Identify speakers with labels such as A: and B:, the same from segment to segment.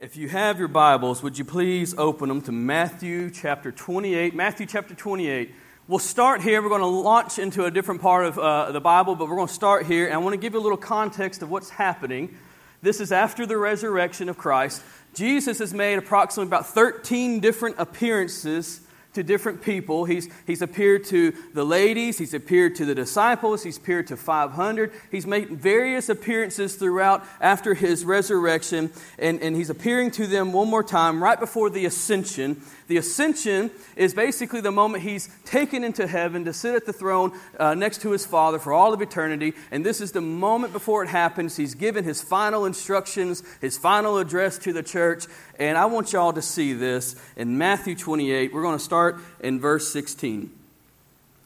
A: If you have your Bibles, would you please open them to Matthew chapter 28? Matthew chapter 28. We'll start here. We're going to launch into a different part of uh, the Bible, but we're going to start here. And I want to give you a little context of what's happening. This is after the resurrection of Christ. Jesus has made approximately about 13 different appearances to different people. He's, he's appeared to the ladies, he's appeared to the disciples, he's appeared to 500. He's made various appearances throughout after his resurrection, and, and he's appearing to them one more time right before the ascension. The ascension is basically the moment he's taken into heaven to sit at the throne uh, next to his Father for all of eternity. And this is the moment before it happens. He's given his final instructions, his final address to the church. And I want y'all to see this in Matthew 28. We're going to start in verse 16.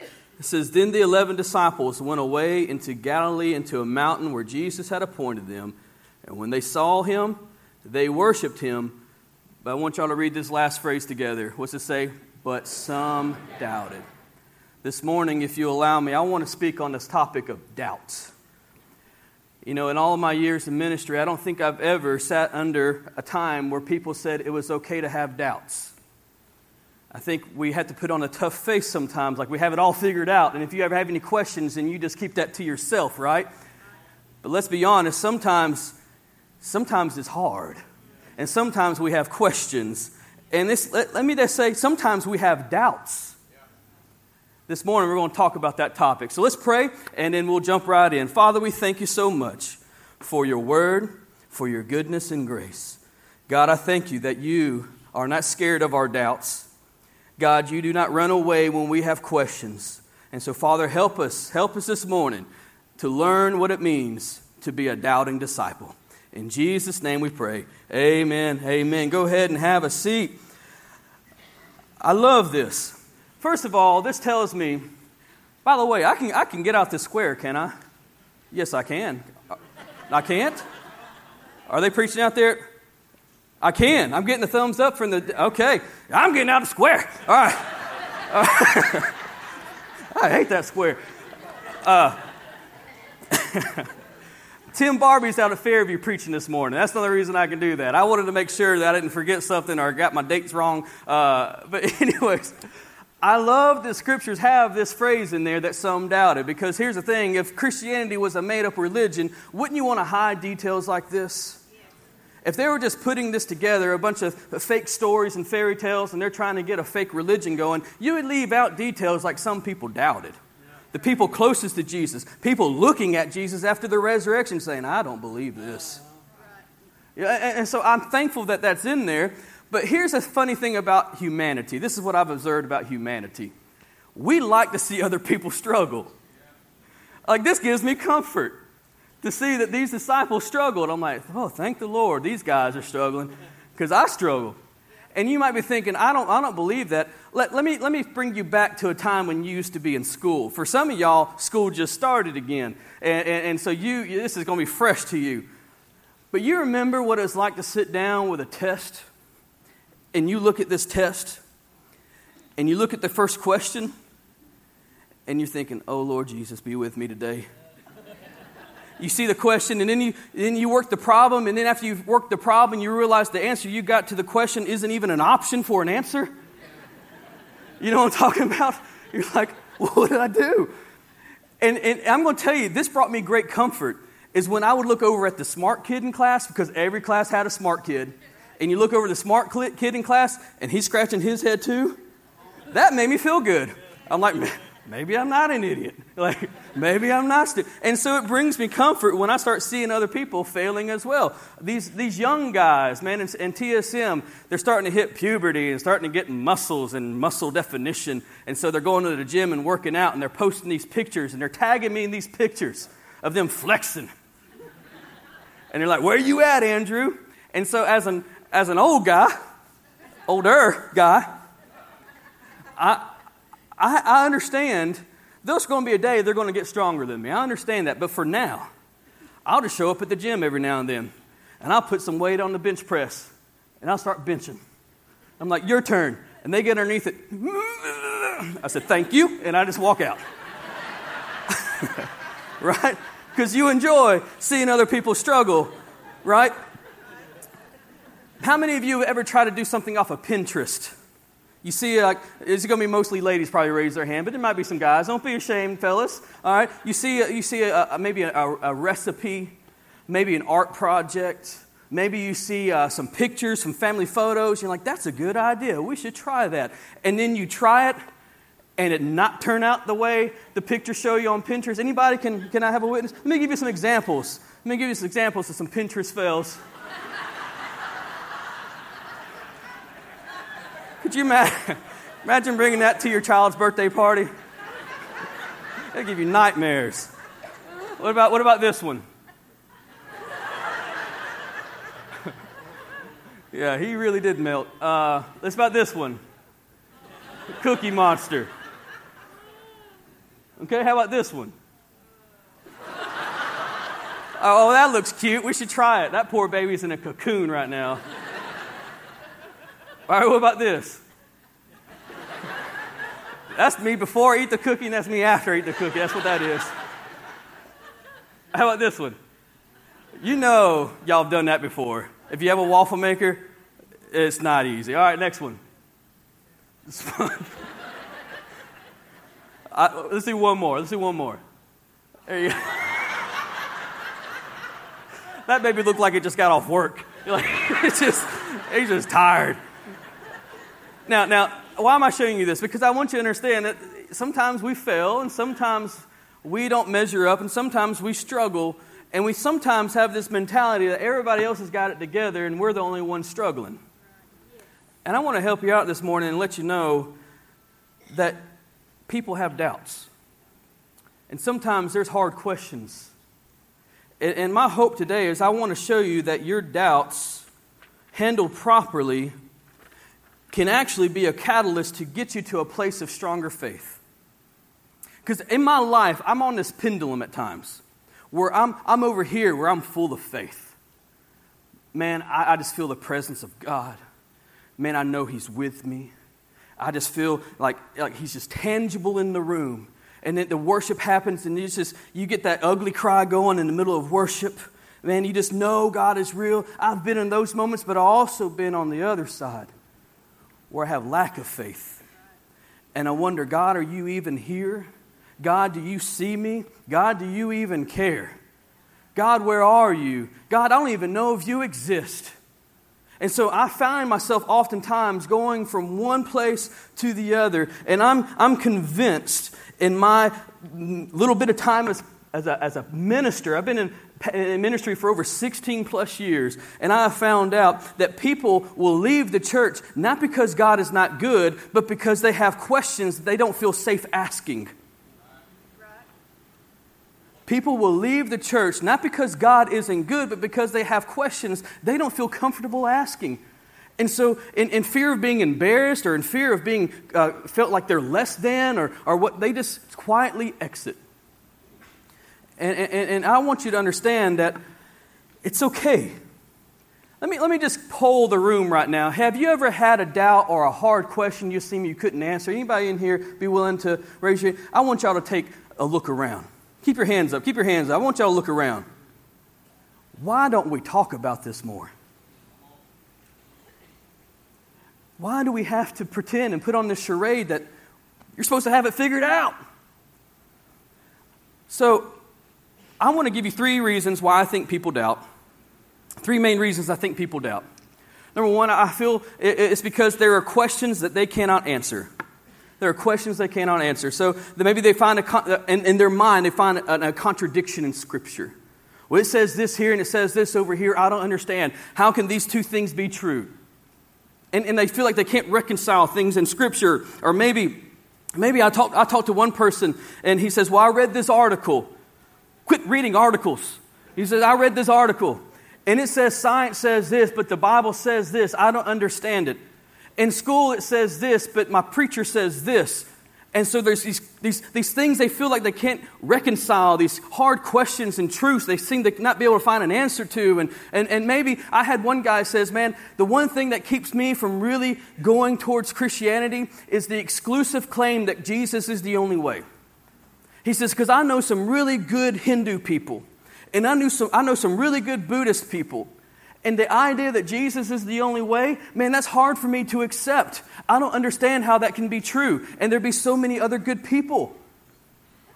A: It says, Then the eleven disciples went away into Galilee, into a mountain where Jesus had appointed them. And when they saw him, they worshiped him but I want y'all to read this last phrase together. What's it say? But some doubted. This morning, if you allow me, I want to speak on this topic of doubts. You know, in all of my years in ministry, I don't think I've ever sat under a time where people said it was okay to have doubts. I think we have to put on a tough face sometimes, like we have it all figured out. And if you ever have any questions, then you just keep that to yourself, right? But let's be honest, sometimes, sometimes it's hard and sometimes we have questions. And this, let, let me just say, sometimes we have doubts. This morning we're going to talk about that topic. So let's pray and then we'll jump right in. Father, we thank you so much for your word, for your goodness and grace. God, I thank you that you are not scared of our doubts. God, you do not run away when we have questions. And so, Father, help us, help us this morning to learn what it means to be a doubting disciple. In Jesus' name we pray. Amen. Amen. Go ahead and have a seat. I love this. First of all, this tells me, by the way, I can, I can get out this square, can I? Yes, I can. I can't? Are they preaching out there? I can. I'm getting the thumbs up from the. Okay. I'm getting out of square. All right. I hate that square. Uh, Tim Barbie's out at Fairview preaching this morning. That's the only reason I can do that. I wanted to make sure that I didn't forget something or got my dates wrong. Uh, but, anyways, I love that scriptures have this phrase in there that some doubted. Because here's the thing if Christianity was a made up religion, wouldn't you want to hide details like this? If they were just putting this together, a bunch of fake stories and fairy tales, and they're trying to get a fake religion going, you would leave out details like some people doubted the people closest to Jesus, people looking at Jesus after the resurrection saying, I don't believe this. Yeah, and so I'm thankful that that's in there. But here's a funny thing about humanity. This is what I've observed about humanity. We like to see other people struggle. Like, this gives me comfort to see that these disciples struggled. I'm like, oh, thank the Lord, these guys are struggling because I struggle. And you might be thinking, I don't, I don't believe that. Let, let, me, let me bring you back to a time when you used to be in school. For some of y'all, school just started again. And, and, and so you, this is going to be fresh to you. But you remember what it's like to sit down with a test, and you look at this test, and you look at the first question, and you're thinking, oh, Lord Jesus, be with me today you see the question, and then you, then you work the problem, and then after you've worked the problem, you realize the answer you got to the question isn't even an option for an answer. You know what I'm talking about? You're like, what did I do? And, and I'm going to tell you, this brought me great comfort. Is when I would look over at the smart kid in class, because every class had a smart kid, and you look over the smart kid in class, and he's scratching his head too. That made me feel good. I'm like, maybe I'm not an idiot. Like, maybe I'm not. St-. And so it brings me comfort when I start seeing other people failing as well. These, these young guys, man, in, in TSM, they're starting to hit puberty and starting to get muscles and muscle definition. And so they're going to the gym and working out, and they're posting these pictures, and they're tagging me in these pictures of them flexing. And they're like, Where are you at, Andrew? And so as an, as an old guy, older guy, I, I, I understand there's going to be a day they're going to get stronger than me. I understand that. But for now, I'll just show up at the gym every now and then and I'll put some weight on the bench press and I'll start benching. I'm like, your turn. And they get underneath it. I said, thank you. And I just walk out. right? Because you enjoy seeing other people struggle, right? How many of you have ever tried to do something off of Pinterest? You see, like, it's going to be mostly ladies probably raise their hand, but there might be some guys. Don't be ashamed, fellas. All right, you see, uh, you see uh, uh, a, a, maybe a, a, recipe, maybe an art project. Maybe you see uh, some pictures, some family photos. You're like, that's a good idea. We should try that. And then you try it, and it not turn out the way the pictures show you on Pinterest. Anybody can? Can I have a witness? Let me give you some examples. Let me give you some examples of some Pinterest fails. Could you imagine, bringing that to your child's birthday party? It'll give you nightmares. What about, what about this one? yeah, he really did melt. Uh, let's about this one Cookie Monster. Okay, how about this one? Oh, that looks cute. We should try it. That poor baby's in a cocoon right now. All right, what about this? That's me before I eat the cookie, and that's me after I eat the cookie. That's what that is. How about this one? You know y'all have done that before. If you have a waffle maker, it's not easy. All right, next one. I, let's do one more. Let's do one more. There you go. that baby looked like it just got off work. Like, it's just, he's just tired. Now, now, why am I showing you this? Because I want you to understand that sometimes we fail, and sometimes we don't measure up, and sometimes we struggle, and we sometimes have this mentality that everybody else has got it together, and we're the only ones struggling. And I want to help you out this morning and let you know that people have doubts. And sometimes there's hard questions. And my hope today is I want to show you that your doubts, handled properly, can actually be a catalyst to get you to a place of stronger faith. Because in my life, I'm on this pendulum at times where I'm, I'm over here where I'm full of faith. Man, I, I just feel the presence of God. Man, I know He's with me. I just feel like, like He's just tangible in the room. And then the worship happens, and you just you get that ugly cry going in the middle of worship. Man, you just know God is real. I've been in those moments, but I've also been on the other side where I have lack of faith. And I wonder, God, are you even here? God, do you see me? God, do you even care? God, where are you? God, I don't even know if you exist. And so I find myself oftentimes going from one place to the other, and I'm, I'm convinced in my little bit of time as, as, a, as a minister, I've been in in ministry for over 16 plus years, and I have found out that people will leave the church not because God is not good, but because they have questions they don't feel safe asking. People will leave the church not because God isn't good, but because they have questions they don't feel comfortable asking. And so, in, in fear of being embarrassed or in fear of being uh, felt like they're less than or, or what, they just quietly exit. And, and, and I want you to understand that it's okay. Let me, let me just poll the room right now. Have you ever had a doubt or a hard question you seem you couldn't answer? Anybody in here be willing to raise your hand? I want y'all to take a look around. Keep your hands up. Keep your hands up. I want y'all to look around. Why don't we talk about this more? Why do we have to pretend and put on this charade that you're supposed to have it figured out? So, I want to give you three reasons why I think people doubt. Three main reasons I think people doubt. Number one, I feel it's because there are questions that they cannot answer. There are questions they cannot answer. So maybe they find a, uh, in, in their mind, they find a, a contradiction in Scripture. Well, it says this here and it says this over here. I don't understand. How can these two things be true? And, and they feel like they can't reconcile things in Scripture. Or maybe, maybe I talked I talked to one person and he says, Well, I read this article Quit reading articles. He says, I read this article, and it says science says this, but the Bible says this. I don't understand it. In school, it says this, but my preacher says this. And so there's these, these, these things they feel like they can't reconcile, these hard questions and truths they seem to not be able to find an answer to. And, and, and maybe I had one guy says, man, the one thing that keeps me from really going towards Christianity is the exclusive claim that Jesus is the only way. He says, because I know some really good Hindu people, and I, knew some, I know some really good Buddhist people. And the idea that Jesus is the only way, man, that's hard for me to accept. I don't understand how that can be true. And there'd be so many other good people.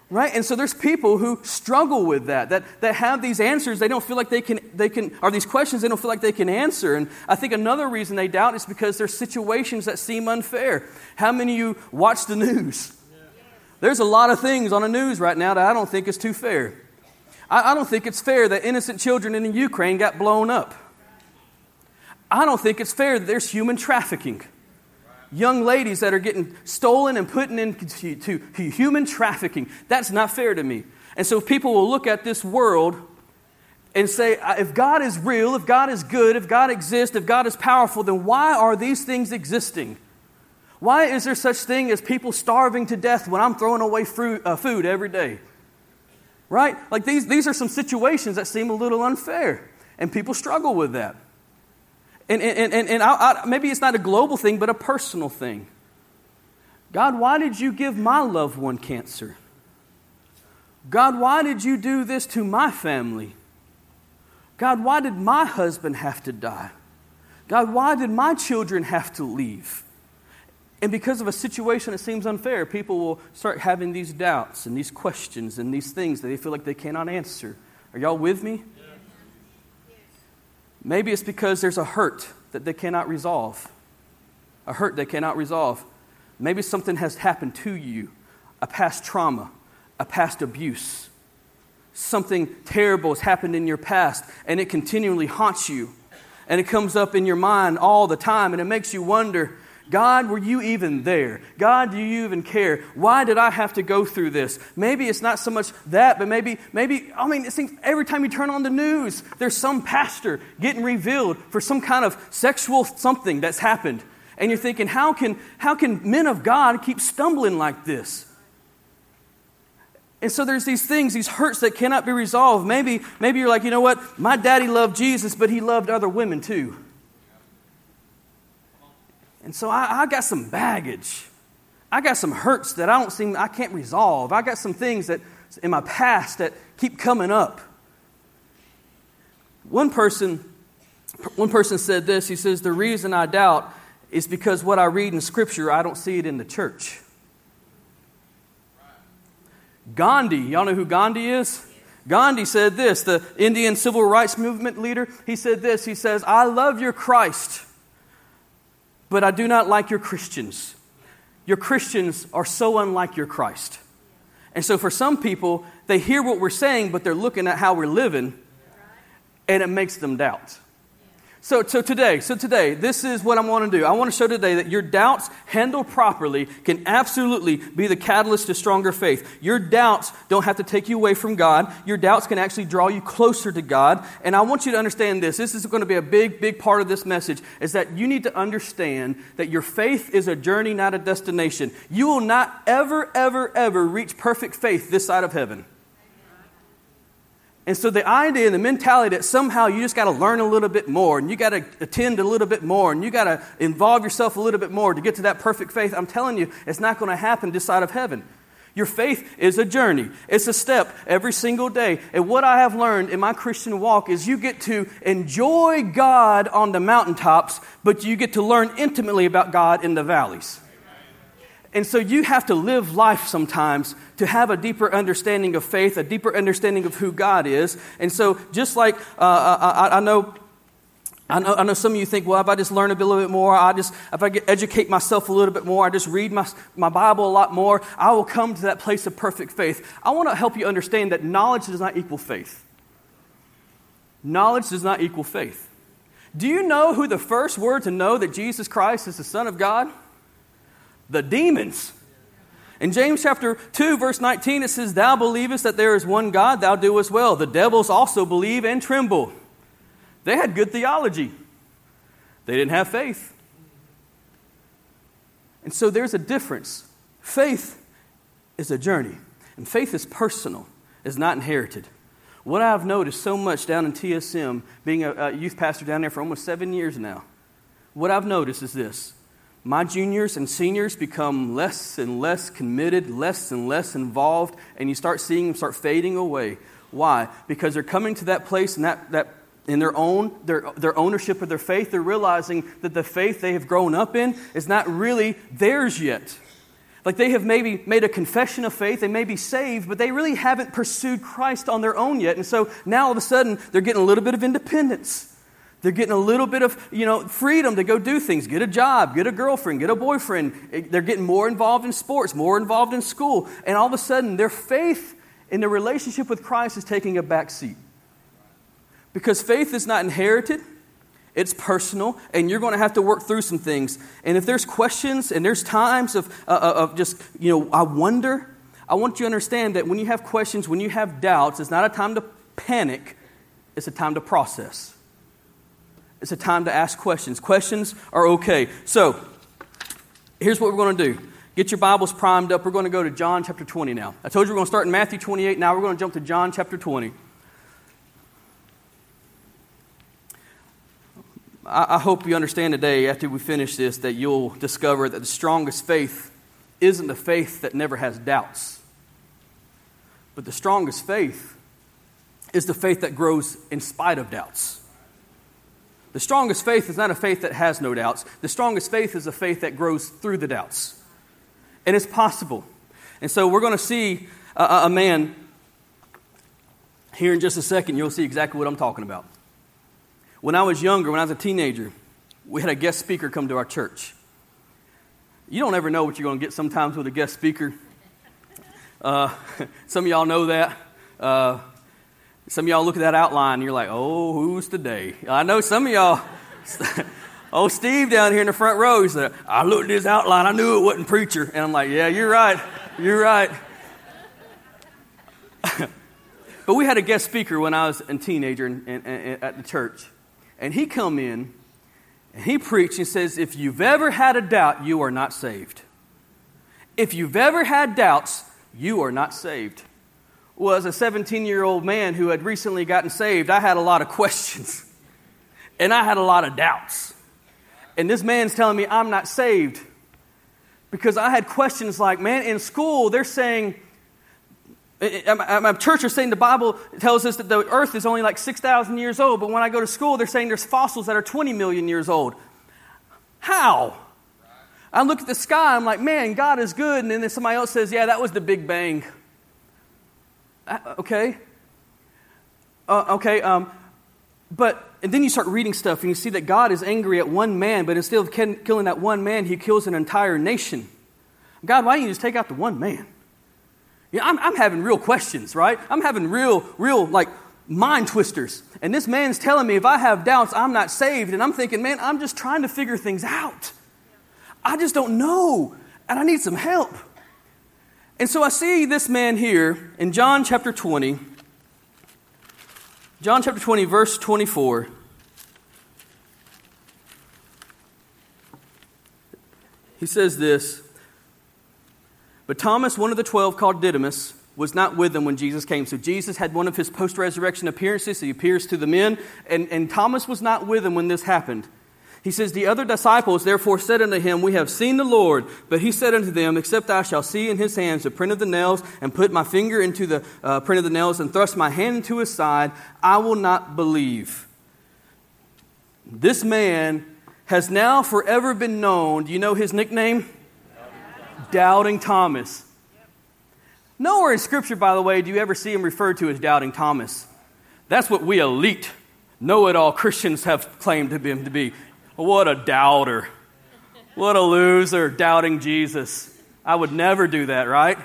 A: Right? And so there's people who struggle with that, that, that have these answers they don't feel like they can, they can, or these questions they don't feel like they can answer. And I think another reason they doubt is because there's situations that seem unfair. How many of you watch the news? There's a lot of things on the news right now that I don't think is too fair. I, I don't think it's fair that innocent children in the Ukraine got blown up. I don't think it's fair that there's human trafficking young ladies that are getting stolen and put into to human trafficking. That's not fair to me. And so people will look at this world and say, if God is real, if God is good, if God exists, if God is powerful, then why are these things existing? Why is there such thing as people starving to death when I'm throwing away fruit, uh, food every day? Right? Like these, these are some situations that seem a little unfair, and people struggle with that. And, and, and, and I, I, maybe it's not a global thing, but a personal thing. God, why did you give my loved one cancer? God, why did you do this to my family? God, why did my husband have to die? God, why did my children have to leave? And because of a situation that seems unfair, people will start having these doubts and these questions and these things that they feel like they cannot answer. Are y'all with me? Maybe it's because there's a hurt that they cannot resolve. A hurt they cannot resolve. Maybe something has happened to you, a past trauma, a past abuse. Something terrible has happened in your past, and it continually haunts you. And it comes up in your mind all the time, and it makes you wonder God, were you even there? God, do you even care? Why did I have to go through this? Maybe it's not so much that, but maybe, maybe, I mean, it seems every time you turn on the news, there's some pastor getting revealed for some kind of sexual something that's happened. And you're thinking, how can, how can men of God keep stumbling like this? And so there's these things, these hurts that cannot be resolved. Maybe, maybe you're like, you know what? My daddy loved Jesus, but he loved other women too. And so I, I got some baggage. I got some hurts that I don't seem I can't resolve. I got some things that in my past that keep coming up. One person one person said this, he says, The reason I doubt is because what I read in Scripture, I don't see it in the church. Gandhi, y'all know who Gandhi is? Gandhi said this, the Indian civil rights movement leader. He said this, he says, I love your Christ, but I do not like your Christians. Your Christians are so unlike your Christ. And so for some people, they hear what we're saying, but they're looking at how we're living, and it makes them doubt. So, so today, so today, this is what I want to do. I want to show today that your doubts handled properly can absolutely be the catalyst to stronger faith. Your doubts don't have to take you away from God. Your doubts can actually draw you closer to God. And I want you to understand this. This is going to be a big, big part of this message is that you need to understand that your faith is a journey, not a destination. You will not ever, ever, ever reach perfect faith this side of heaven. And so the idea and the mentality that somehow you just got to learn a little bit more and you got to attend a little bit more and you got to involve yourself a little bit more to get to that perfect faith, I'm telling you, it's not going to happen this side of heaven. Your faith is a journey. It's a step every single day. And what I have learned in my Christian walk is you get to enjoy God on the mountaintops, but you get to learn intimately about God in the valleys. And so you have to live life sometimes to have a deeper understanding of faith, a deeper understanding of who God is. And so, just like uh, I, I, know. I know, I know some of you think, well, if I just learn a little bit more, I just, if I get, educate myself a little bit more, I just read my, my Bible a lot more, I will come to that place of perfect faith. I want to help you understand that knowledge does not equal faith. Knowledge does not equal faith. Do you know who the first were to know that Jesus Christ is the Son of God? The demons. In James chapter 2, verse 19, it says, Thou believest that there is one God, thou doest well. The devils also believe and tremble. They had good theology, they didn't have faith. And so there's a difference. Faith is a journey, and faith is personal, is not inherited. What I've noticed so much down in TSM, being a, a youth pastor down there for almost seven years now, what I've noticed is this my juniors and seniors become less and less committed, less and less involved, and you start seeing them start fading away. Why? Because they're coming to that place and that, that in their own their, their ownership of their faith they're realizing that the faith they have grown up in is not really theirs yet like they have maybe made a confession of faith they may be saved but they really haven't pursued christ on their own yet and so now all of a sudden they're getting a little bit of independence they're getting a little bit of you know freedom to go do things get a job get a girlfriend get a boyfriend they're getting more involved in sports more involved in school and all of a sudden their faith in their relationship with christ is taking a back seat because faith is not inherited, it's personal, and you're going to have to work through some things. And if there's questions and there's times of, uh, uh, of just, you know, I wonder, I want you to understand that when you have questions, when you have doubts, it's not a time to panic, it's a time to process. It's a time to ask questions. Questions are okay. So, here's what we're going to do. Get your Bibles primed up. We're going to go to John chapter 20 now. I told you we're going to start in Matthew 28. Now we're going to jump to John chapter 20. I hope you understand today, after we finish this, that you'll discover that the strongest faith isn't the faith that never has doubts, but the strongest faith is the faith that grows in spite of doubts. The strongest faith is not a faith that has no doubts. The strongest faith is a faith that grows through the doubts. And it's possible. And so we're going to see a, a man here in just a second. You'll see exactly what I'm talking about. When I was younger, when I was a teenager, we had a guest speaker come to our church. You don't ever know what you're going to get sometimes with a guest speaker. Uh, some of y'all know that. Uh, some of y'all look at that outline and you're like, oh, who's today? I know some of y'all. oh, Steve down here in the front row, he said, I looked at this outline, I knew it wasn't preacher. And I'm like, yeah, you're right. You're right. but we had a guest speaker when I was a teenager in, in, in, at the church. And he come in and he preached and says, if you've ever had a doubt, you are not saved. If you've ever had doubts, you are not saved. Well, as a 17 year old man who had recently gotten saved, I had a lot of questions and I had a lot of doubts. And this man's telling me I'm not saved because I had questions like, man, in school, they're saying, eh, eh, my church are saying the Bible tells us that the earth is only like 6,000 years old, but when I go to school, they're saying there's fossils that are 20 million years old. How? I look at the sky, I'm like, man, God is good. And then somebody else says, yeah, that was the Big Bang. Uh, okay. Uh, okay. Um, but, and then you start reading stuff and you see that God is angry at one man, but instead of killing that one man, he kills an entire nation. God, why don't you just take out the one man? You know, I'm, I'm having real questions, right? I'm having real, real, like, mind twisters. And this man's telling me if I have doubts, I'm not saved. And I'm thinking, man, I'm just trying to figure things out. I just don't know. And I need some help. And so I see this man here in John chapter 20. John chapter 20, verse 24. He says this but Thomas, one of the twelve called Didymus, was not with them when Jesus came. So Jesus had one of his post resurrection appearances. He appears to the men, and, and Thomas was not with them when this happened. He says, The other disciples therefore said unto him, We have seen the Lord. But he said unto them, Except I shall see in his hands the print of the nails, and put my finger into the uh, print of the nails, and thrust my hand into his side, I will not believe. This man has now forever been known. Do you know his nickname? Doubting Thomas. Nowhere in Scripture, by the way, do you ever see him referred to as Doubting Thomas. That's what we elite, know it all Christians have claimed him to be. What a doubter. What a loser, doubting Jesus. I would never do that, right?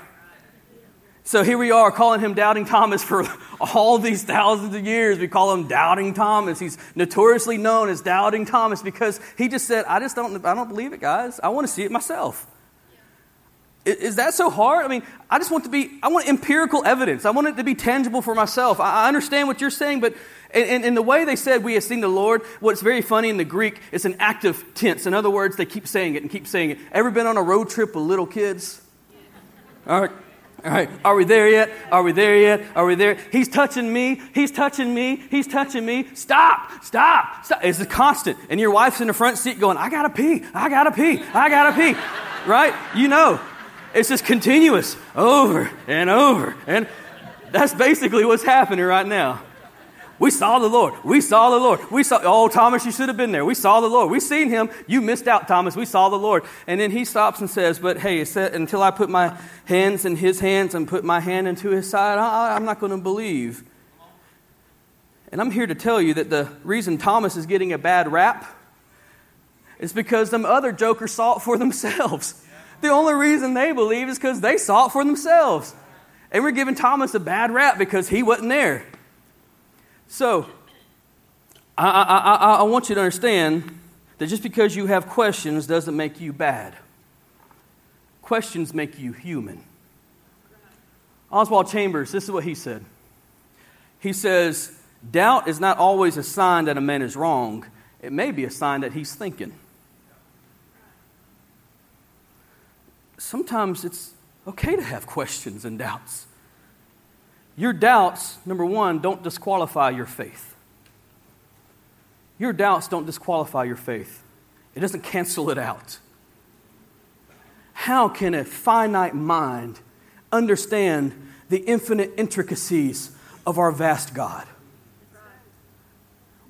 A: So here we are calling him Doubting Thomas for all these thousands of years. We call him Doubting Thomas. He's notoriously known as Doubting Thomas because he just said, I just don't, I don't believe it, guys. I want to see it myself. Is that so hard? I mean, I just want to be, I want empirical evidence. I want it to be tangible for myself. I understand what you're saying, but in, in the way they said we have seen the Lord, what's very funny in the Greek, it's an active tense. In other words, they keep saying it and keep saying it. Ever been on a road trip with little kids? All right. All right, are we there yet? Are we there yet? Are we there? He's touching me. He's touching me. He's touching me. Stop, stop, stop. It's a constant. And your wife's in the front seat going, I gotta pee, I gotta pee, I gotta pee. right? You know, it's just continuous over and over. And that's basically what's happening right now. We saw the Lord. We saw the Lord. We saw, oh, Thomas, you should have been there. We saw the Lord. We seen him. You missed out, Thomas. We saw the Lord. And then he stops and says, But hey, until I put my hands in his hands and put my hand into his side, I, I'm not going to believe. And I'm here to tell you that the reason Thomas is getting a bad rap is because them other jokers saw it for themselves. The only reason they believe is because they saw it for themselves. And we're giving Thomas a bad rap because he wasn't there. So, I, I, I, I want you to understand that just because you have questions doesn't make you bad. Questions make you human. Oswald Chambers, this is what he said. He says, Doubt is not always a sign that a man is wrong, it may be a sign that he's thinking. Sometimes it's okay to have questions and doubts. Your doubts, number one, don't disqualify your faith. Your doubts don't disqualify your faith, it doesn't cancel it out. How can a finite mind understand the infinite intricacies of our vast God?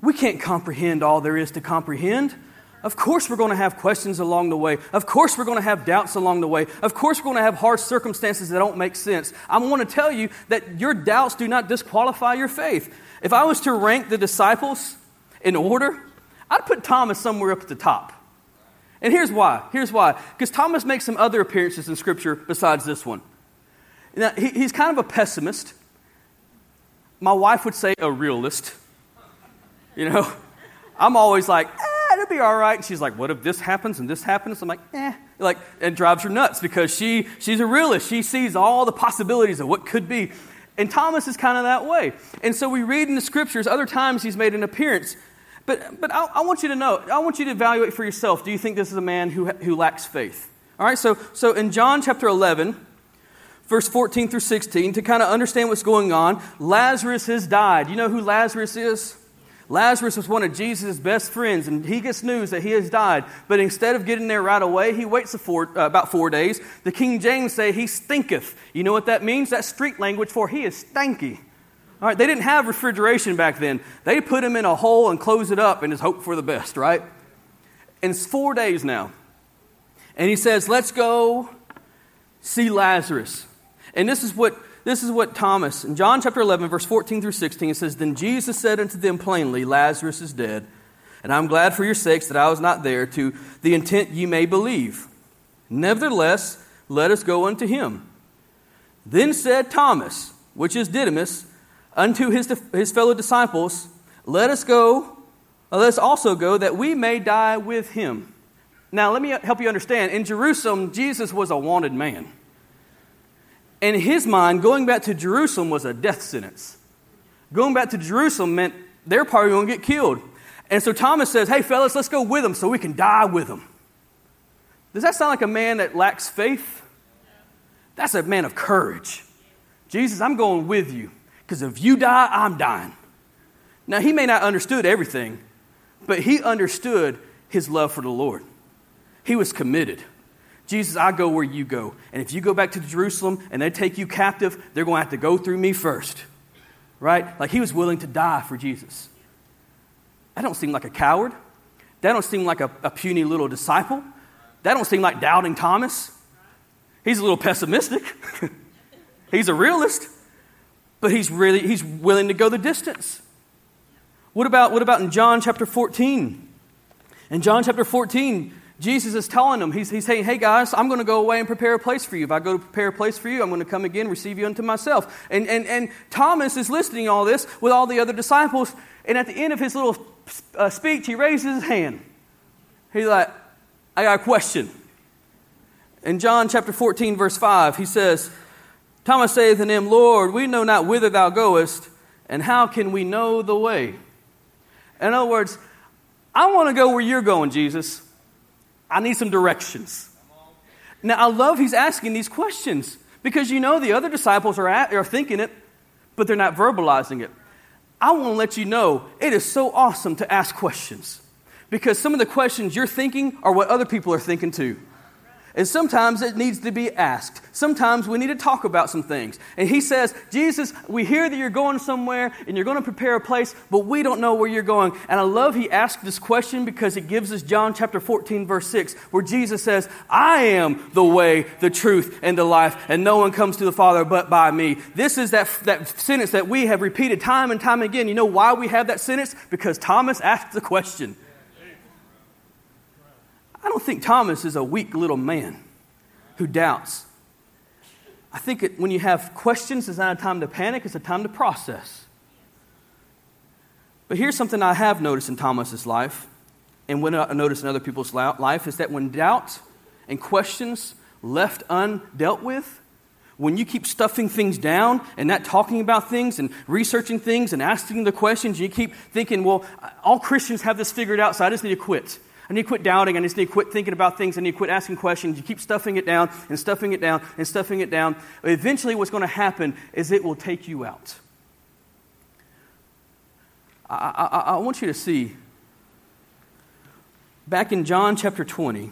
A: We can't comprehend all there is to comprehend. Of course, we're going to have questions along the way. Of course, we're going to have doubts along the way. Of course, we're going to have hard circumstances that don't make sense. I want to tell you that your doubts do not disqualify your faith. If I was to rank the disciples in order, I'd put Thomas somewhere up at the top. And here's why. Here's why. Because Thomas makes some other appearances in Scripture besides this one. Now, he, he's kind of a pessimist. My wife would say a realist. You know, I'm always like, eh, it'll be all right. And she's like, what if this happens and this happens? I'm like, eh. Like, it drives her nuts because she, she's a realist. She sees all the possibilities of what could be. And Thomas is kind of that way. And so we read in the scriptures, other times he's made an appearance. But, but I, I want you to know, I want you to evaluate for yourself do you think this is a man who, who lacks faith? All right, so, so in John chapter 11, verse 14 through 16, to kind of understand what's going on, Lazarus has died. You know who Lazarus is? Lazarus was one of Jesus' best friends, and he gets news that he has died. But instead of getting there right away, he waits four, uh, about four days. The King James say he stinketh. You know what that means? That's street language for he is stanky. All right, they didn't have refrigeration back then. They put him in a hole and close it up and just hope for the best, right? And it's four days now. And he says, Let's go see Lazarus. And this is what this is what Thomas, in John chapter 11, verse 14 through 16, it says, Then Jesus said unto them plainly, Lazarus is dead, and I'm glad for your sakes that I was not there, to the intent ye may believe. Nevertheless, let us go unto him. Then said Thomas, which is Didymus, unto his, his fellow disciples, Let us go, uh, let us also go, that we may die with him. Now, let me help you understand. In Jerusalem, Jesus was a wanted man in his mind, going back to Jerusalem was a death sentence. Going back to Jerusalem meant they're probably going to get killed. And so Thomas says, Hey, fellas, let's go with them so we can die with them. Does that sound like a man that lacks faith? That's a man of courage. Jesus, I'm going with you because if you die, I'm dying. Now, he may not understood everything, but he understood his love for the Lord. He was committed. Jesus, I go where you go. And if you go back to Jerusalem and they take you captive, they're going to have to go through me first. Right? Like he was willing to die for Jesus. That don't seem like a coward. That don't seem like a, a puny little disciple. That don't seem like doubting Thomas. He's a little pessimistic. he's a realist, but he's really he's willing to go the distance. What about what about in John chapter 14? In John chapter 14, Jesus is telling them, he's, he's saying, hey guys, I'm going to go away and prepare a place for you. If I go to prepare a place for you, I'm going to come again, receive you unto myself. And, and, and Thomas is listening all this with all the other disciples. And at the end of his little uh, speech, he raises his hand. He's like, I got a question. In John chapter 14, verse 5, he says, Thomas saith unto him, Lord, we know not whither thou goest, and how can we know the way? In other words, I want to go where you're going, Jesus. I need some directions. Now, I love he's asking these questions because you know the other disciples are, at, are thinking it, but they're not verbalizing it. I want to let you know it is so awesome to ask questions because some of the questions you're thinking are what other people are thinking too. And sometimes it needs to be asked. Sometimes we need to talk about some things. And he says, Jesus, we hear that you're going somewhere and you're going to prepare a place, but we don't know where you're going. And I love he asked this question because it gives us John chapter 14, verse 6, where Jesus says, I am the way, the truth, and the life, and no one comes to the Father but by me. This is that, that sentence that we have repeated time and time again. You know why we have that sentence? Because Thomas asked the question. I don't think Thomas is a weak little man who doubts. I think it, when you have questions, it's not a time to panic, it's a time to process. But here's something I have noticed in Thomas's life, and when I notice in other people's life, is that when doubt and questions left undealt with, when you keep stuffing things down and not talking about things and researching things and asking the questions, you keep thinking, well, all Christians have this figured out, so I just need to quit. Need to quit doubting. I just need to quit thinking about things. I need to quit asking questions. You keep stuffing it down and stuffing it down and stuffing it down. Eventually, what's going to happen is it will take you out. I, I, I want you to see back in John chapter 20,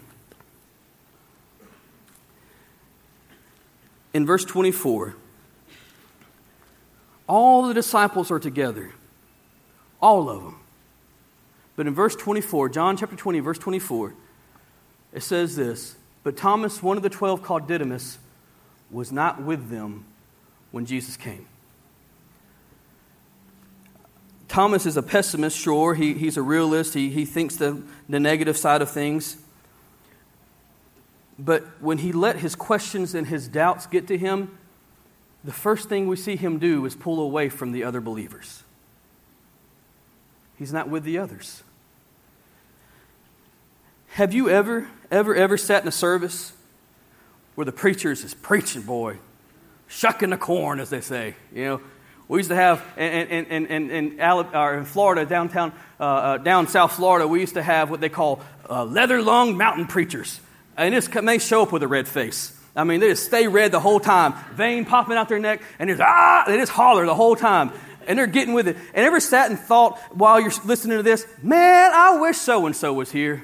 A: in verse 24, all the disciples are together, all of them. But in verse 24, John chapter 20, verse 24, it says this But Thomas, one of the twelve called Didymus, was not with them when Jesus came. Thomas is a pessimist, sure. He, he's a realist. He, he thinks the, the negative side of things. But when he let his questions and his doubts get to him, the first thing we see him do is pull away from the other believers. He's not with the others. Have you ever, ever, ever sat in a service where the preacher is preaching, boy, shucking the corn, as they say? You know, we used to have in, in, in, in, in Florida, downtown, uh, uh, down South Florida, we used to have what they call uh, leather lung mountain preachers. And this, they show up with a red face. I mean, they just stay red the whole time, vein popping out their neck, and just ah, they just holler the whole time and they're getting with it. And ever sat and thought while you're listening to this, man, I wish so and so was here.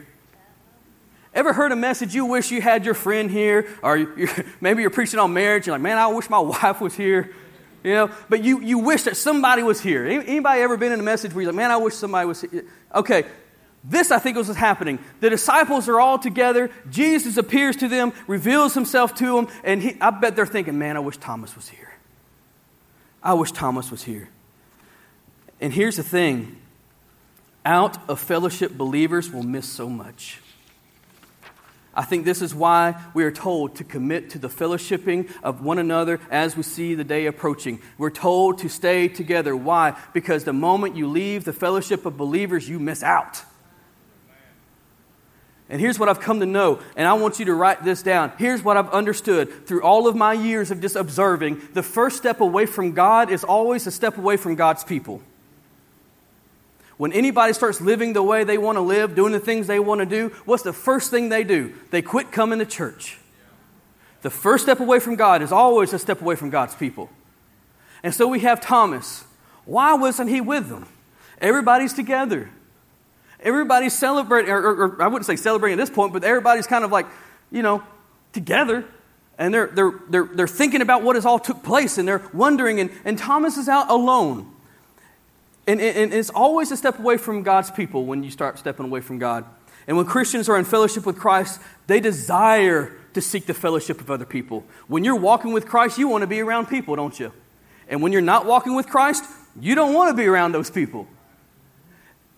A: Ever heard a message you wish you had your friend here? Or you're, maybe you're preaching on marriage, you're like, man, I wish my wife was here. You know, but you, you wish that somebody was here. Anybody ever been in a message where you're like, man, I wish somebody was here? Okay, this I think was what's happening. The disciples are all together. Jesus appears to them, reveals himself to them, and he, I bet they're thinking, man, I wish Thomas was here. I wish Thomas was here. And here's the thing out of fellowship, believers will miss so much. I think this is why we are told to commit to the fellowshipping of one another as we see the day approaching. We're told to stay together. Why? Because the moment you leave the fellowship of believers, you miss out. And here's what I've come to know, and I want you to write this down. Here's what I've understood through all of my years of just observing. The first step away from God is always a step away from God's people. When anybody starts living the way they want to live, doing the things they want to do, what's the first thing they do? They quit coming to church. The first step away from God is always a step away from God's people. And so we have Thomas. Why wasn't he with them? Everybody's together. Everybody's celebrating, or, or, or I wouldn't say celebrating at this point, but everybody's kind of like, you know, together and they're, they're, they're, they're thinking about what has all took place and they're wondering and, and thomas is out alone and, and, it's always a step away from God's people when you start stepping away from God. And when Christians are in fellowship with Christ, they desire to seek the fellowship of other people. When you're walking with Christ, you want to be around people, don't you? And when you're not walking with Christ, you don't want to be around those people.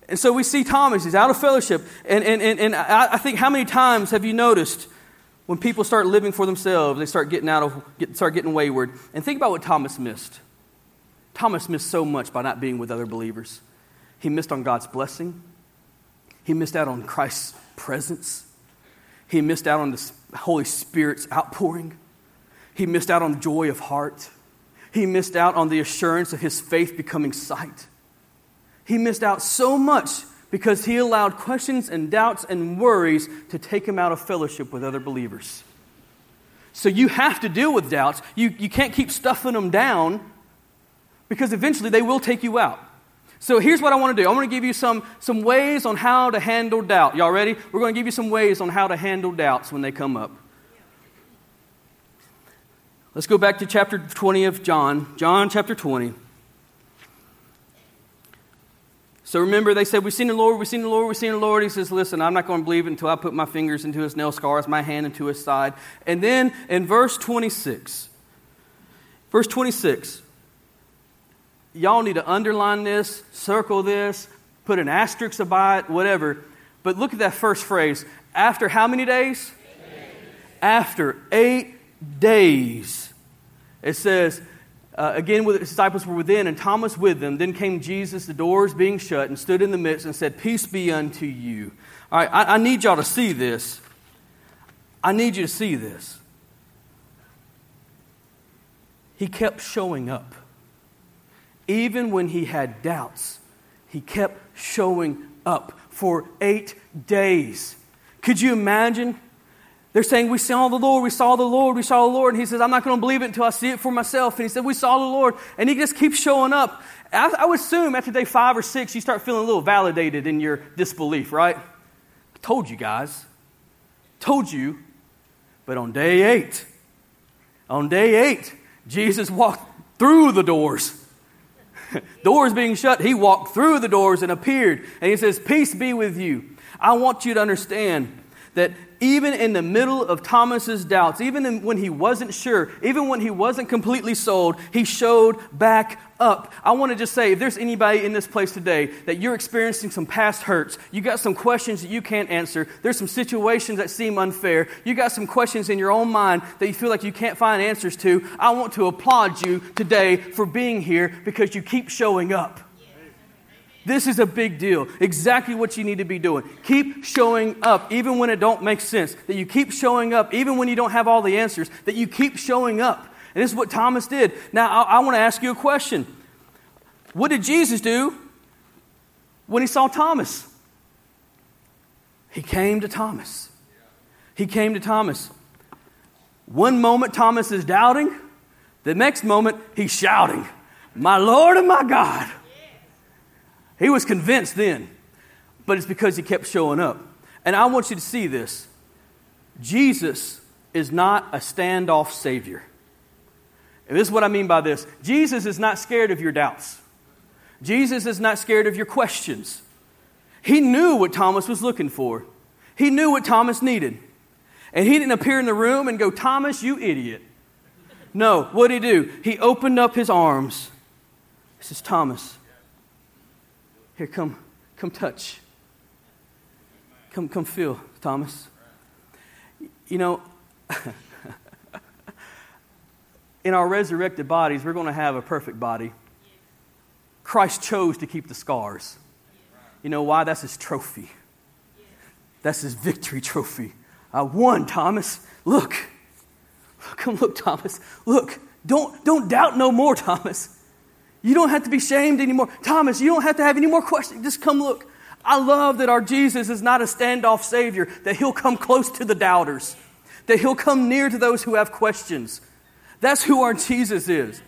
A: And so we see Thomas, he's out of fellowship. And, and, and, and I, I think how many times have you noticed when people start living for themselves, they start getting out of, get, start getting wayward? And think about what Thomas missed. Thomas missed so much by not being with other believers. He missed on God's blessing, he missed out on Christ's presence, he missed out on the Holy Spirit's outpouring, he missed out on joy of heart, he missed out on the assurance of his faith becoming sight. He missed out so much because he allowed questions and doubts and worries to take him out of fellowship with other believers. So you have to deal with doubts. You, you can't keep stuffing them down because eventually they will take you out. So here's what I want to do. I want to give you some, some ways on how to handle doubt. Y'all ready? We're going to give you some ways on how to handle doubts when they come up. Let's go back to chapter 20 of John. John chapter 20. So remember, they said, We've seen the Lord, we've seen the Lord, we've seen the Lord. He says, Listen, I'm not going to believe it until I put my fingers into his nail scars, my hand into his side. And then in verse 26, verse 26, y'all need to underline this, circle this, put an asterisk by it, whatever. But look at that first phrase. After how many days? Eight. After eight days. It says, uh, again, the disciples were within, and Thomas with them. Then came Jesus, the doors being shut, and stood in the midst and said, Peace be unto you. All right, I, I need y'all to see this. I need you to see this. He kept showing up. Even when he had doubts, he kept showing up for eight days. Could you imagine they're saying, We saw the Lord, we saw the Lord, we saw the Lord. And he says, I'm not going to believe it until I see it for myself. And he said, We saw the Lord. And he just keeps showing up. I, I would assume after day five or six, you start feeling a little validated in your disbelief, right? I told you guys. Told you. But on day eight, on day eight, Jesus walked through the doors. doors being shut, he walked through the doors and appeared. And he says, Peace be with you. I want you to understand that even in the middle of Thomas's doubts, even when he wasn't sure, even when he wasn't completely sold, he showed back up. I want to just say if there's anybody in this place today that you're experiencing some past hurts, you got some questions that you can't answer, there's some situations that seem unfair, you got some questions in your own mind that you feel like you can't find answers to, I want to applaud you today for being here because you keep showing up. This is a big deal. Exactly what you need to be doing. Keep showing up even when it don't make sense. That you keep showing up even when you don't have all the answers. That you keep showing up. And this is what Thomas did. Now, I, I want to ask you a question. What did Jesus do when he saw Thomas? He came to Thomas. He came to Thomas. One moment, Thomas is doubting. The next moment, he's shouting, My Lord and my God. He was convinced then, but it's because he kept showing up. And I want you to see this Jesus is not a standoff Savior. And this is what I mean by this Jesus is not scared of your doubts, Jesus is not scared of your questions. He knew what Thomas was looking for, he knew what Thomas needed. And he didn't appear in the room and go, Thomas, you idiot. No, what did he do? He opened up his arms. He says, Thomas, here, come, come touch. Come, come feel, Thomas. You know, in our resurrected bodies, we're going to have a perfect body. Christ chose to keep the scars. You know why? That's his trophy. That's his victory trophy. I won, Thomas. Look. Come look, Thomas. Look. Don't, don't doubt no more, Thomas. You don't have to be shamed anymore. Thomas, you don't have to have any more questions. Just come look. I love that our Jesus is not a standoff Savior, that He'll come close to the doubters, that He'll come near to those who have questions. That's who our Jesus is.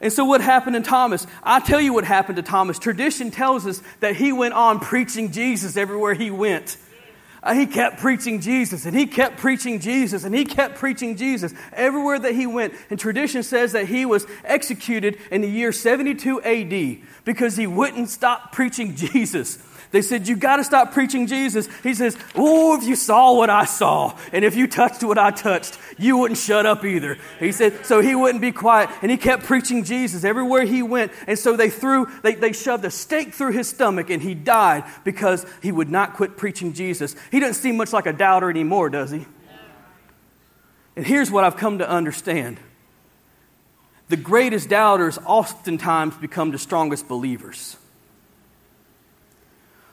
A: And so, what happened to Thomas? i tell you what happened to Thomas. Tradition tells us that he went on preaching Jesus everywhere he went. Uh, he kept preaching Jesus and he kept preaching Jesus and he kept preaching Jesus everywhere that he went. And tradition says that he was executed in the year 72 AD because he wouldn't stop preaching Jesus. They said, You got to stop preaching Jesus. He says, Oh, if you saw what I saw, and if you touched what I touched, you wouldn't shut up either. He said, So he wouldn't be quiet. And he kept preaching Jesus everywhere he went. And so they threw, they, they shoved a stake through his stomach, and he died because he would not quit preaching Jesus. He doesn't seem much like a doubter anymore, does he? And here's what I've come to understand the greatest doubters oftentimes become the strongest believers.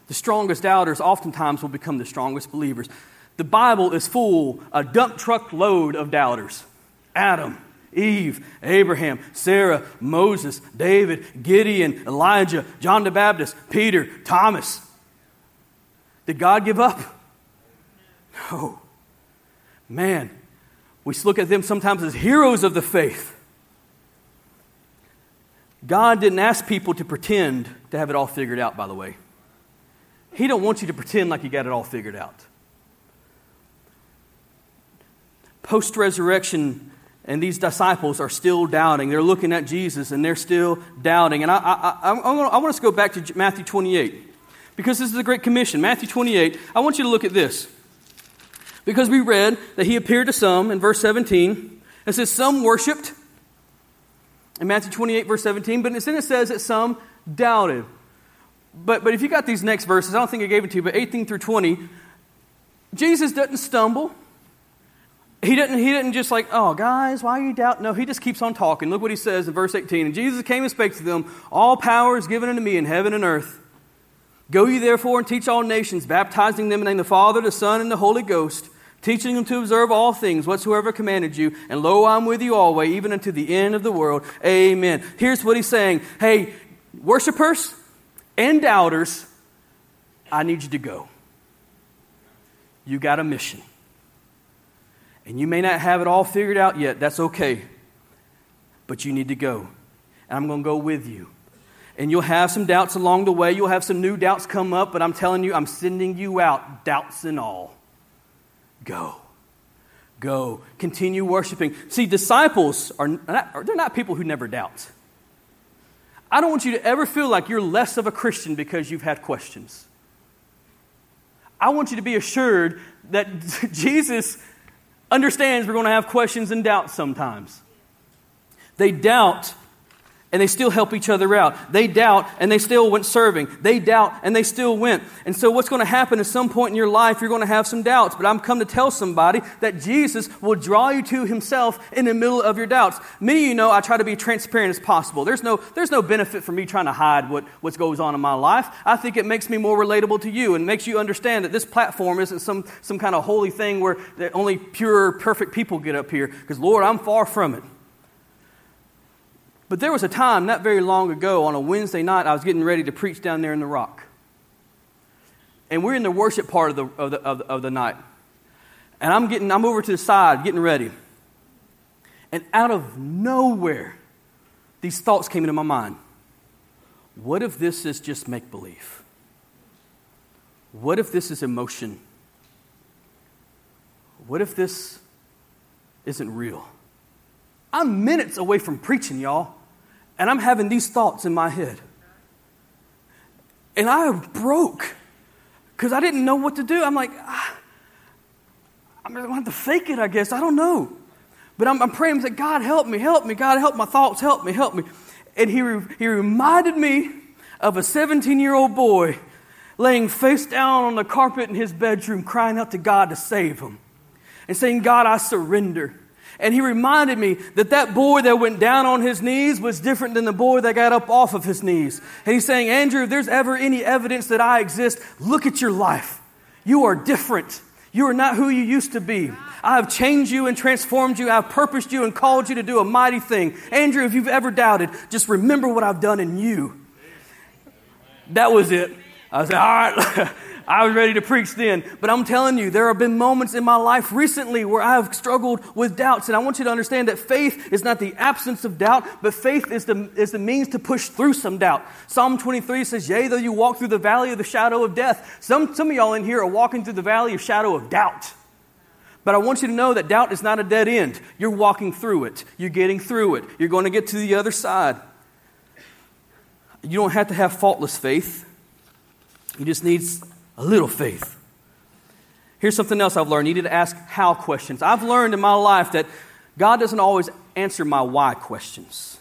A: The strongest doubters oftentimes will become the strongest believers. The Bible is full, a dump truck load of doubters Adam, Eve, Abraham, Sarah, Moses, David, Gideon, Elijah, John the Baptist, Peter, Thomas. Did God give up? No. Man, we look at them sometimes as heroes of the faith. God didn't ask people to pretend to have it all figured out, by the way. He don't want you to pretend like you got it all figured out. Post resurrection and these disciples are still doubting. They're looking at Jesus and they're still doubting. And I, I, I, I, want us to go back to Matthew 28 because this is a great commission. Matthew 28, I want you to look at this. Because we read that he appeared to some in verse 17. It says, Some worshiped in Matthew 28, verse 17, but then it says that some doubted. But, but if you got these next verses, I don't think I gave it to you, but 18 through 20, Jesus doesn't stumble. He didn't, he didn't just like, oh, guys, why are you doubting? No, he just keeps on talking. Look what he says in verse 18. And Jesus came and spake to them, All power is given unto me in heaven and earth. Go ye therefore and teach all nations, baptizing them in the name of the Father, the Son, and the Holy Ghost, teaching them to observe all things whatsoever commanded you. And lo, I'm with you always, even unto the end of the world. Amen. Here's what he's saying Hey, worshipers and doubters, I need you to go. You got a mission. And you may not have it all figured out yet. That's okay. But you need to go. And I'm going to go with you. And you'll have some doubts along the way. You'll have some new doubts come up, but I'm telling you, I'm sending you out, doubts and all. Go. Go. Continue worshiping. See, disciples are not, they're not people who never doubt. I don't want you to ever feel like you're less of a Christian because you've had questions. I want you to be assured that Jesus understands we're going to have questions and doubts sometimes. They doubt and they still help each other out. They doubt and they still went serving. They doubt and they still went. And so, what's going to happen at some point in your life, you're going to have some doubts. But I'm come to tell somebody that Jesus will draw you to himself in the middle of your doubts. Many of you know I try to be transparent as possible. There's no, there's no benefit for me trying to hide what, what goes on in my life. I think it makes me more relatable to you and makes you understand that this platform isn't some, some kind of holy thing where only pure, perfect people get up here. Because, Lord, I'm far from it. But there was a time not very long ago on a Wednesday night, I was getting ready to preach down there in the rock. And we're in the worship part of the, of the, of the, of the night. And I'm, getting, I'm over to the side, getting ready. And out of nowhere, these thoughts came into my mind. What if this is just make believe? What if this is emotion? What if this isn't real? I'm minutes away from preaching, y'all. And I'm having these thoughts in my head. And I broke because I didn't know what to do. I'm like, ah, I'm going to have to fake it, I guess. I don't know. But I'm, I'm praying, like, God, help me, help me. God, help my thoughts, help me, help me. And he, re- he reminded me of a 17 year old boy laying face down on the carpet in his bedroom, crying out to God to save him and saying, God, I surrender. And he reminded me that that boy that went down on his knees was different than the boy that got up off of his knees. And he's saying, Andrew, if there's ever any evidence that I exist, look at your life. You are different. You are not who you used to be. I have changed you and transformed you. I have purposed you and called you to do a mighty thing. Andrew, if you've ever doubted, just remember what I've done in you. That was it. I like, all right. I was ready to preach then. But I'm telling you, there have been moments in my life recently where I have struggled with doubts. And I want you to understand that faith is not the absence of doubt, but faith is the, is the means to push through some doubt. Psalm 23 says, Yea, though you walk through the valley of the shadow of death. Some, some of y'all in here are walking through the valley of shadow of doubt. But I want you to know that doubt is not a dead end. You're walking through it, you're getting through it, you're going to get to the other side. You don't have to have faultless faith. You just need a little faith. Here's something else I've learned. You need to ask how questions. I've learned in my life that God doesn't always answer my why questions.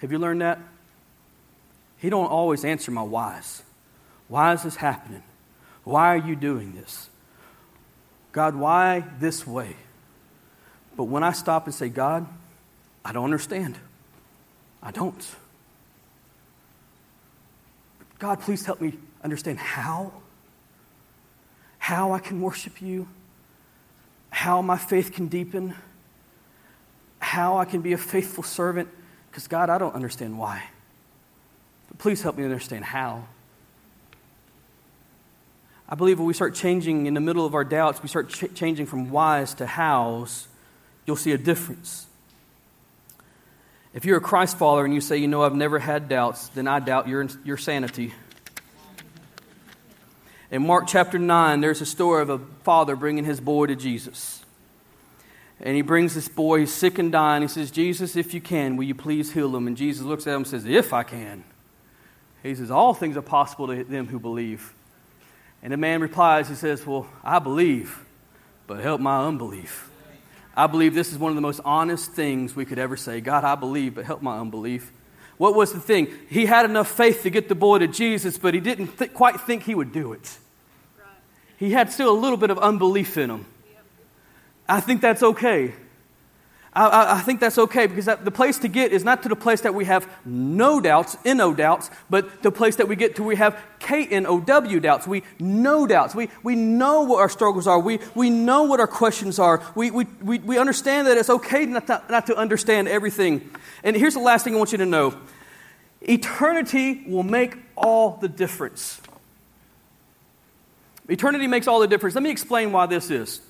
A: Have you learned that? He don't always answer my whys. Why is this happening? Why are you doing this? God, why this way? But when I stop and say, God, I don't understand. I don't. God, please help me understand how, how I can worship you, how my faith can deepen, how I can be a faithful servant. Because, God, I don't understand why. But please help me understand how. I believe when we start changing in the middle of our doubts, we start ch- changing from whys to hows, you'll see a difference. If you're a Christ follower and you say, you know, I've never had doubts, then I doubt your, your sanity. In Mark chapter 9, there's a story of a father bringing his boy to Jesus. And he brings this boy, he's sick and dying. He says, Jesus, if you can, will you please heal him? And Jesus looks at him and says, If I can. He says, All things are possible to them who believe. And the man replies, He says, Well, I believe, but help my unbelief. I believe this is one of the most honest things we could ever say. God, I believe, but help my unbelief. What was the thing? He had enough faith to get the boy to Jesus, but he didn't th- quite think he would do it. He had still a little bit of unbelief in him. I think that's okay. I, I, think that's okay because that, the place to get is not to the place that we have no doubts, N-O doubts, but the place that we get to we have K-N-O-W doubts. We know doubts. We, we know what our struggles are. We, we know what our questions are. We, we, we, we understand that it's okay not to, not to understand everything. And here's the last thing I want you to know. Eternity will make all the difference. Eternity makes all the difference. Let me explain why this is.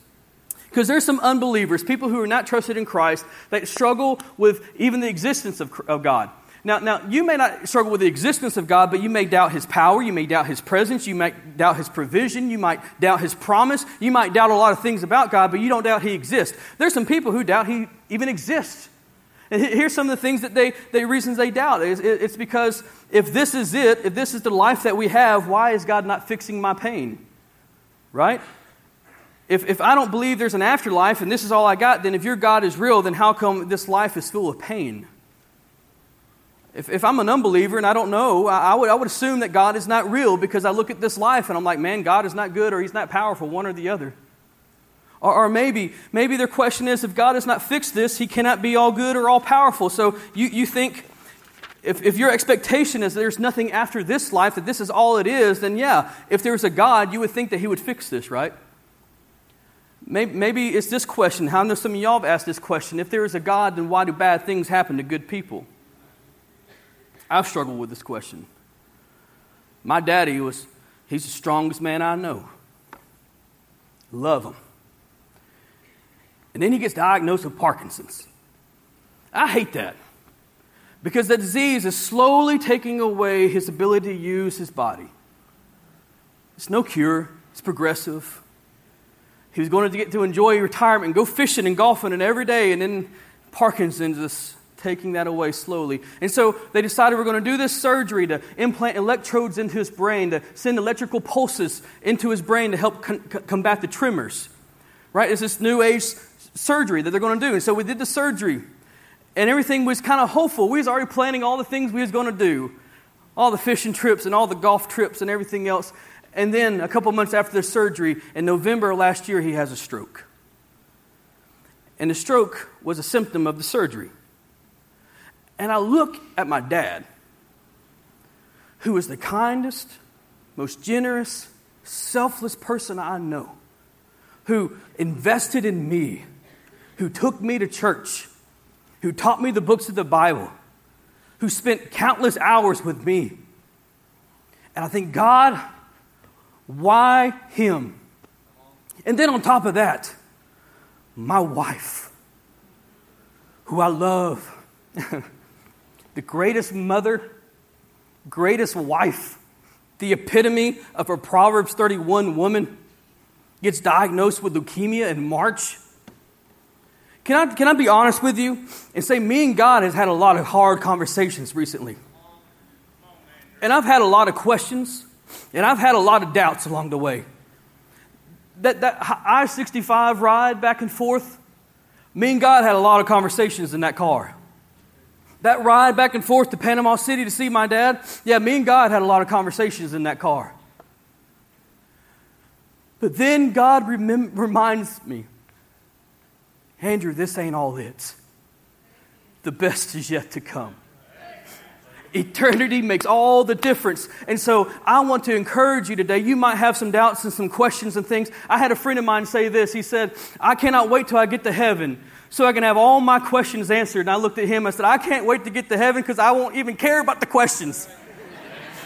A: Because there's some unbelievers, people who are not trusted in Christ, that struggle with even the existence of, of God. Now, now, you may not struggle with the existence of God, but you may doubt His power, you may doubt His presence, you might doubt His provision, you might doubt His promise, you might doubt a lot of things about God, but you don't doubt He exists. There's some people who doubt He even exists. And here's some of the things that they, the reasons they doubt. It's because if this is it, if this is the life that we have, why is God not fixing my pain? Right? If, if I don't believe there's an afterlife and this is all I got, then if your God is real, then how come this life is full of pain? If, if I'm an unbeliever and I don't know, I, I, would, I would assume that God is not real because I look at this life and I'm like, man, God is not good or he's not powerful, one or the other. Or, or maybe, maybe their question is if God has not fixed this, he cannot be all good or all powerful. So you, you think if, if your expectation is there's nothing after this life, that this is all it is, then yeah, if there's a God, you would think that he would fix this, right? Maybe, maybe it's this question. How I know some of y'all have asked this question. If there is a God, then why do bad things happen to good people? I've struggled with this question. My daddy was, he's the strongest man I know. Love him. And then he gets diagnosed with Parkinson's. I hate that because the disease is slowly taking away his ability to use his body. It's no cure, it's progressive. He was going to get to enjoy retirement and go fishing and golfing and every day, and then Parkinson's just taking that away slowly. And so they decided we're going to do this surgery to implant electrodes into his brain, to send electrical pulses into his brain to help con- combat the tremors. Right? It's this new age surgery that they're going to do. And so we did the surgery, and everything was kind of hopeful. We was already planning all the things we was going to do, all the fishing trips and all the golf trips and everything else. And then a couple months after the surgery, in November last year, he has a stroke. And the stroke was a symptom of the surgery. And I look at my dad, who is the kindest, most generous, selfless person I know, who invested in me, who took me to church, who taught me the books of the Bible, who spent countless hours with me. And I think, God, why him? And then on top of that, my wife, who I love, the greatest mother, greatest wife, the epitome of a Proverbs 31 woman, gets diagnosed with leukemia in March. Can I, can I be honest with you and say, me and God has had a lot of hard conversations recently. And I've had a lot of questions. And I've had a lot of doubts along the way. That, that I 65 ride back and forth, me and God had a lot of conversations in that car. That ride back and forth to Panama City to see my dad, yeah, me and God had a lot of conversations in that car. But then God remem- reminds me Andrew, this ain't all it. The best is yet to come. Eternity makes all the difference. And so I want to encourage you today. You might have some doubts and some questions and things. I had a friend of mine say this. He said, I cannot wait till I get to heaven so I can have all my questions answered. And I looked at him. I said, I can't wait to get to heaven because I won't even care about the questions.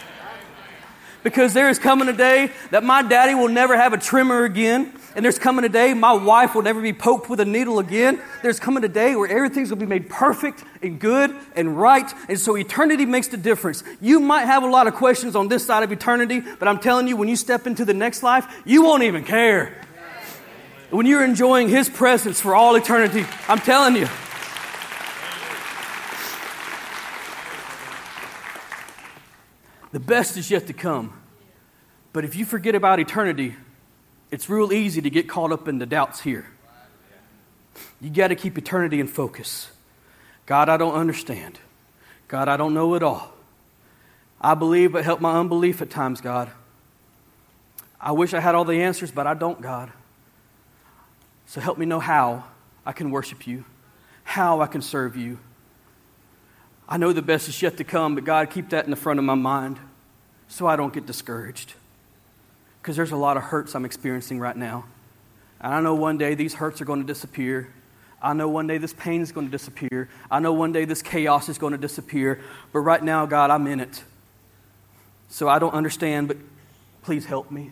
A: because there is coming a day that my daddy will never have a tremor again. And there's coming a day my wife will never be poked with a needle again. There's coming a day where everything's going to be made perfect and good and right. And so eternity makes the difference. You might have a lot of questions on this side of eternity, but I'm telling you, when you step into the next life, you won't even care. when you're enjoying His presence for all eternity, I'm telling you. The best is yet to come. But if you forget about eternity, it's real easy to get caught up in the doubts here. You got to keep eternity in focus. God, I don't understand. God, I don't know it all. I believe, but help my unbelief at times, God. I wish I had all the answers, but I don't, God. So help me know how I can worship you, how I can serve you. I know the best is yet to come, but God, keep that in the front of my mind so I don't get discouraged. Because there's a lot of hurts I'm experiencing right now. And I know one day these hurts are going to disappear. I know one day this pain is going to disappear. I know one day this chaos is going to disappear. But right now, God, I'm in it. So I don't understand, but please help me.